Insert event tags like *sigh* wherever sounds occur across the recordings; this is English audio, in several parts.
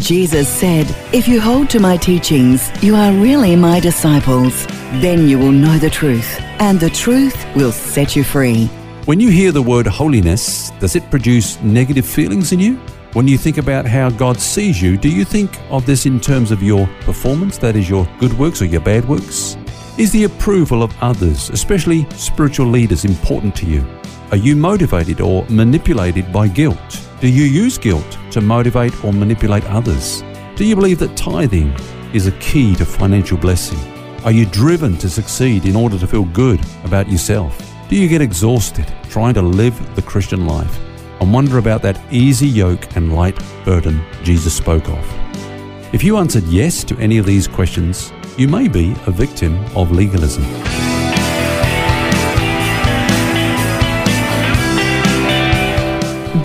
Jesus said, If you hold to my teachings, you are really my disciples. Then you will know the truth, and the truth will set you free. When you hear the word holiness, does it produce negative feelings in you? When you think about how God sees you, do you think of this in terms of your performance, that is, your good works or your bad works? Is the approval of others, especially spiritual leaders, important to you? Are you motivated or manipulated by guilt? Do you use guilt to motivate or manipulate others? Do you believe that tithing is a key to financial blessing? Are you driven to succeed in order to feel good about yourself? Do you get exhausted trying to live the Christian life and wonder about that easy yoke and light burden Jesus spoke of? If you answered yes to any of these questions, you may be a victim of legalism.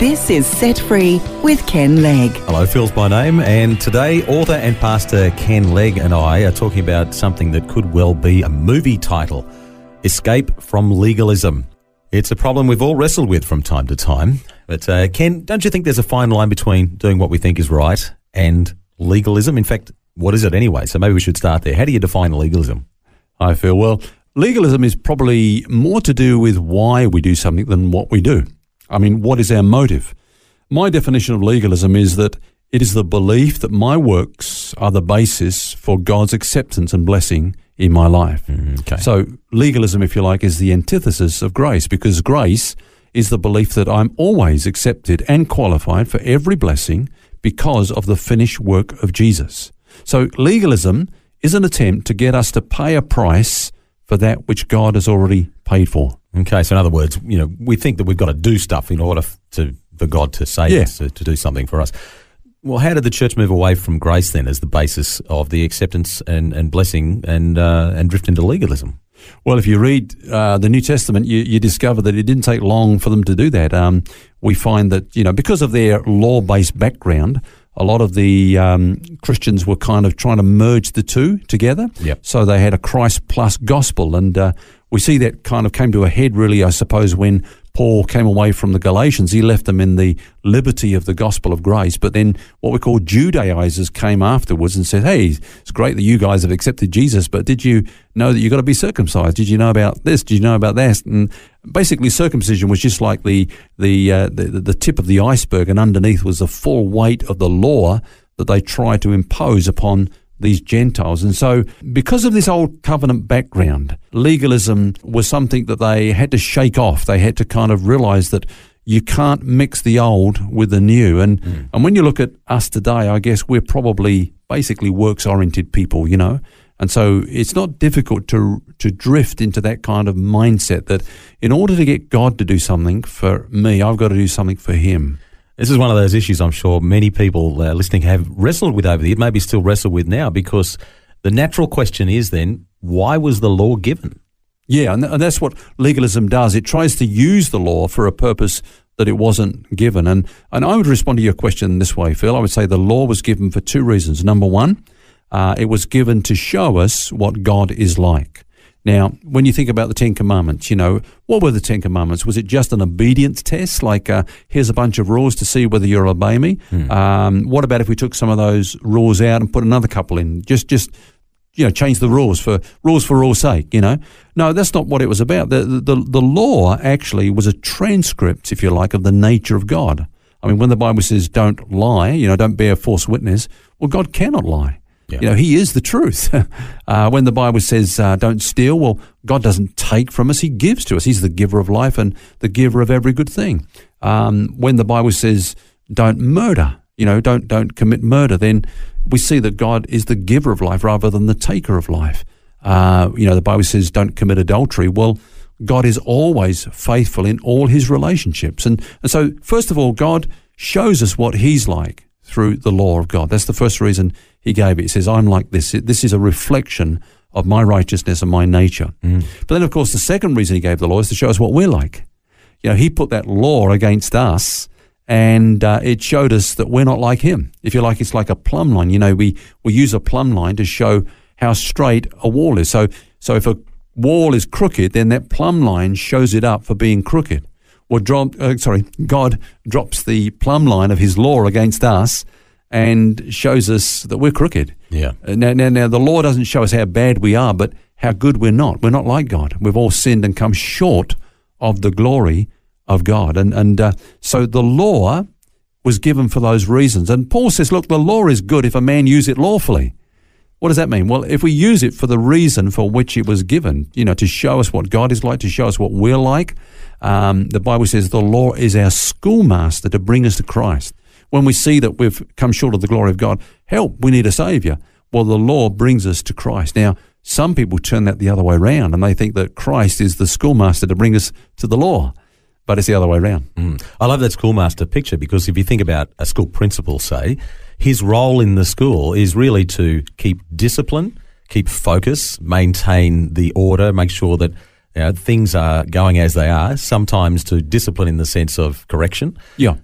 This is Set Free with Ken Legg. Hello, Phil's my name, and today author and pastor Ken Legg and I are talking about something that could well be a movie title Escape from Legalism. It's a problem we've all wrestled with from time to time. But, uh, Ken, don't you think there's a fine line between doing what we think is right and legalism? In fact, what is it anyway? So maybe we should start there. How do you define legalism? I feel, well, legalism is probably more to do with why we do something than what we do. I mean, what is our motive? My definition of legalism is that it is the belief that my works are the basis for God's acceptance and blessing in my life. Mm, okay. So, legalism, if you like, is the antithesis of grace because grace is the belief that I'm always accepted and qualified for every blessing because of the finished work of Jesus. So, legalism is an attempt to get us to pay a price for that which God has already paid for. Okay, so in other words, you know, we think that we've got to do stuff in order to for God to save Yeah. us, to, to do something for us. Well, how did the church move away from grace then as the basis of the acceptance and, and blessing and uh, and drift into legalism? Well, if you read uh, the New Testament, you, you discover that it didn't take long for them to do that. Um, we find that, you know, because of their law based background, a lot of the um, Christians were kind of trying to merge the two together. Yep. So they had a Christ plus gospel. And uh, we see that kind of came to a head, really, I suppose, when Paul came away from the Galatians. He left them in the liberty of the gospel of grace. But then what we call Judaizers came afterwards and said, hey, it's great that you guys have accepted Jesus, but did you know that you've got to be circumcised? Did you know about this? Did you know about that? And basically, circumcision was just like the, the, uh, the, the tip of the iceberg, and underneath was the full weight of the law that they tried to impose upon these Gentiles. And so, because of this old covenant background, legalism was something that they had to shake off. They had to kind of realize that you can't mix the old with the new. And, hmm. and when you look at us today, I guess we're probably basically works oriented people, you know. And so it's not difficult to to drift into that kind of mindset that in order to get God to do something for me, I've got to do something for Him. This is one of those issues I'm sure many people uh, listening have wrestled with over the years, maybe still wrestle with now, because the natural question is then, why was the law given? Yeah, and, th- and that's what legalism does. It tries to use the law for a purpose that it wasn't given. And and I would respond to your question this way, Phil. I would say the law was given for two reasons. Number one, uh, it was given to show us what God is like. Now, when you think about the Ten Commandments, you know, what were the Ten Commandments? Was it just an obedience test? Like, uh, here's a bunch of rules to see whether you'll obey me? Um, what about if we took some of those rules out and put another couple in? Just, just, you know, change the rules for rules for rules' sake, you know? No, that's not what it was about. The, the, the law actually was a transcript, if you like, of the nature of God. I mean, when the Bible says don't lie, you know, don't bear false witness, well, God cannot lie. Yeah. You know, He is the truth. *laughs* uh, when the Bible says uh, don't steal, well, God doesn't take from us; He gives to us. He's the giver of life and the giver of every good thing. Um, when the Bible says don't murder, you know, don't don't commit murder, then we see that God is the giver of life rather than the taker of life. Uh, you know, the Bible says don't commit adultery. Well, God is always faithful in all His relationships, and and so first of all, God shows us what He's like through the law of God. That's the first reason he gave it. He says, I'm like this. This is a reflection of my righteousness and my nature. Mm. But then, of course, the second reason he gave the law is to show us what we're like. You know, he put that law against us and uh, it showed us that we're not like him. If you like, it's like a plumb line. You know, we, we use a plumb line to show how straight a wall is. So, so if a wall is crooked, then that plumb line shows it up for being crooked. Or drop, uh, sorry, God drops the plumb line of His law against us and shows us that we're crooked. Yeah. Uh, Now, now, now, the law doesn't show us how bad we are, but how good we're not. We're not like God. We've all sinned and come short of the glory of God. And, and uh, so the law was given for those reasons. And Paul says, look, the law is good if a man use it lawfully. What does that mean? Well, if we use it for the reason for which it was given, you know, to show us what God is like, to show us what we're like, um, the Bible says the law is our schoolmaster to bring us to Christ. When we see that we've come short of the glory of God, help, we need a Savior. Well, the law brings us to Christ. Now, some people turn that the other way around and they think that Christ is the schoolmaster to bring us to the law, but it's the other way around. Mm. I love that schoolmaster picture because if you think about a school principal, say, his role in the school is really to keep discipline, keep focus, maintain the order, make sure that you know, things are going as they are, sometimes to discipline in the sense of correction. Yeah.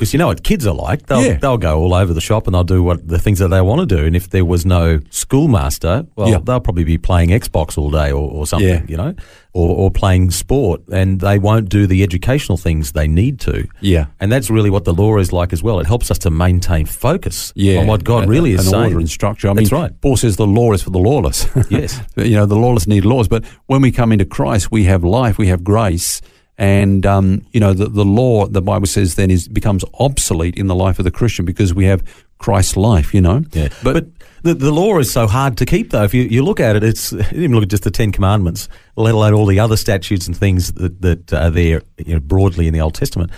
Because you know what kids are like. They'll, Yeah. they'll go all over the shop and they'll do what the things that they want to do. And if there was no schoolmaster, well, Yeah. they'll probably be playing Xbox all day or, or something, Yeah. you know, or, or playing sport. And they won't do the educational things they need to. Yeah. And that's really what the law is like as well. It helps us to maintain focus Yeah, on what God really is saying. order and structure. I That's mean, right. Paul says the law is for the lawless. *laughs* Yes. you know, the lawless need laws, but when we come into Christ, we have life, we have grace, and um, you know, the, the law, the Bible says, then is becomes obsolete in the life of the Christian because we have Christ's life. You know, Yeah, but, but, the, the law is so hard to keep, though. If you, you look at it, it's you even look at just the Ten Commandments, let alone all the other statutes and things that that are there you know, broadly in the Old Testament.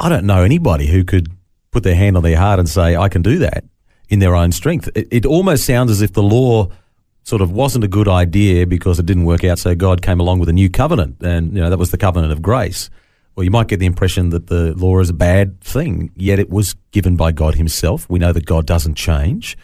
I don't know anybody who could put their hand on their heart and say, "I can do that" in their own strength. It, it almost sounds as if the law sort of wasn't a good idea because it didn't work out. So God came along with a new covenant, and you know that was the covenant of grace. Well, you might get the impression that the law is a bad thing, yet it was given by God Himself. We know that God doesn't change.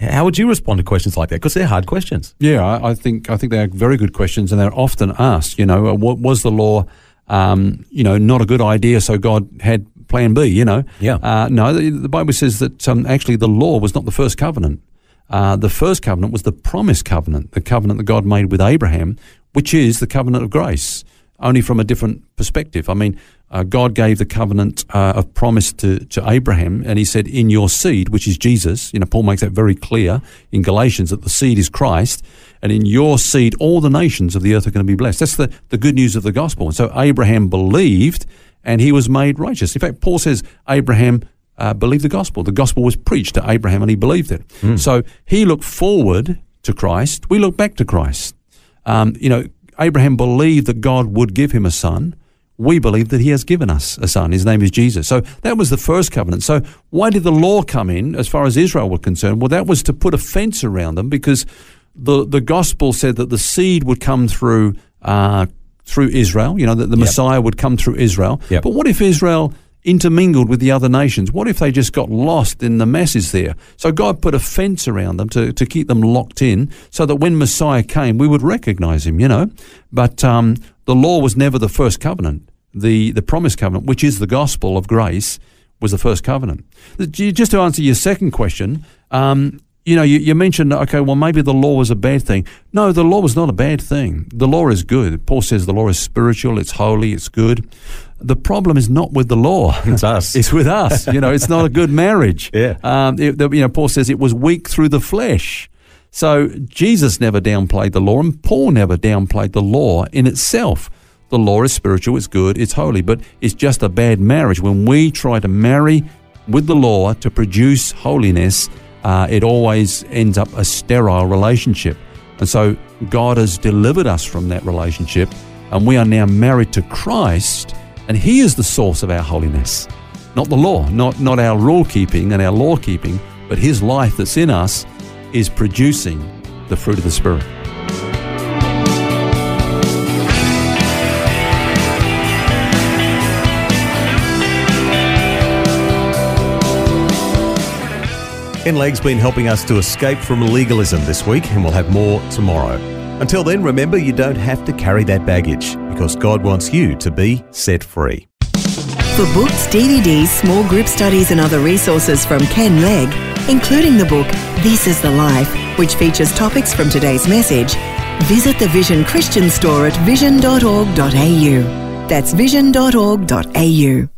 How would you respond to questions like that? Because they're hard questions. yeah, I, I think I think they are very good questions, and they're often asked. You know, what was the law? Um, you know, not a good idea, so God had Plan B. You know, Yeah. Uh, no, the, the Bible says that um, actually the law was not the first covenant. Uh, the first covenant was the promise covenant, the covenant that God made with Abraham, which is the covenant of grace, only from a different perspective. I mean, uh, God gave the covenant uh, of promise to, to Abraham, and he said, In your seed, which is Jesus, you know, Paul makes that very clear in Galatians that the seed is Christ, and in your seed, all the nations of the earth are going to be blessed. That's the, the good news of the gospel. And so Abraham believed, and he was made righteous. In fact, Paul says Abraham uh, believed the gospel. The gospel was preached to Abraham and he believed it. So he looked forward to Christ. We look back to Christ. Um, you know, Abraham believed that God would give him a son. We believe that he has given us a son. His name is Jesus. So that was the first covenant. So why did the law come in as far as Israel were concerned? Well, that was to put a fence around them because the, the gospel said that the seed would come through, uh, through Israel, you know, that the Yep. Messiah would come through Israel. Yep. But what if Israel intermingled with the other nations? What if they just got lost in the masses there? So God put a fence around them to, to keep them locked in so that when Messiah came, we would recognize him, you know. But um, the law was never the first covenant. The, the promise covenant, which is the gospel of grace, was the first covenant. Just to answer your second question, um, you know, you, you mentioned, okay, well, maybe the law was a bad thing. No, the law was not a bad thing. The law is good. Paul says the law is spiritual, it's holy, it's good. The problem is not with the law. It's us. *laughs* it's with us. You know, it's not a good marriage. *laughs* Yeah. Um, it, you know, Paul says it was weak through the flesh. So Jesus never downplayed the law, and Paul never downplayed the law in itself. The law is spiritual, it's good, it's holy, but it's just a bad marriage. When we try to marry with the law to produce holiness, uh, it always ends up a sterile relationship. And so God has delivered us from that relationship, and we are now married to Christ, and He is the source of our holiness. Not the law, not, not our rule keeping and our law keeping, but His life that's in us is producing the fruit of the Spirit. Ken Legg's been helping us to escape from legalism this week, and we'll have more tomorrow. Until then, remember you don't have to carry that baggage because God wants you to be set free. For books, DVDs, small group studies, and other resources from Ken Legg, including the book This is the Life, which features topics from today's message, visit the Vision Christian store at vision.org.au. That's vision.org.au.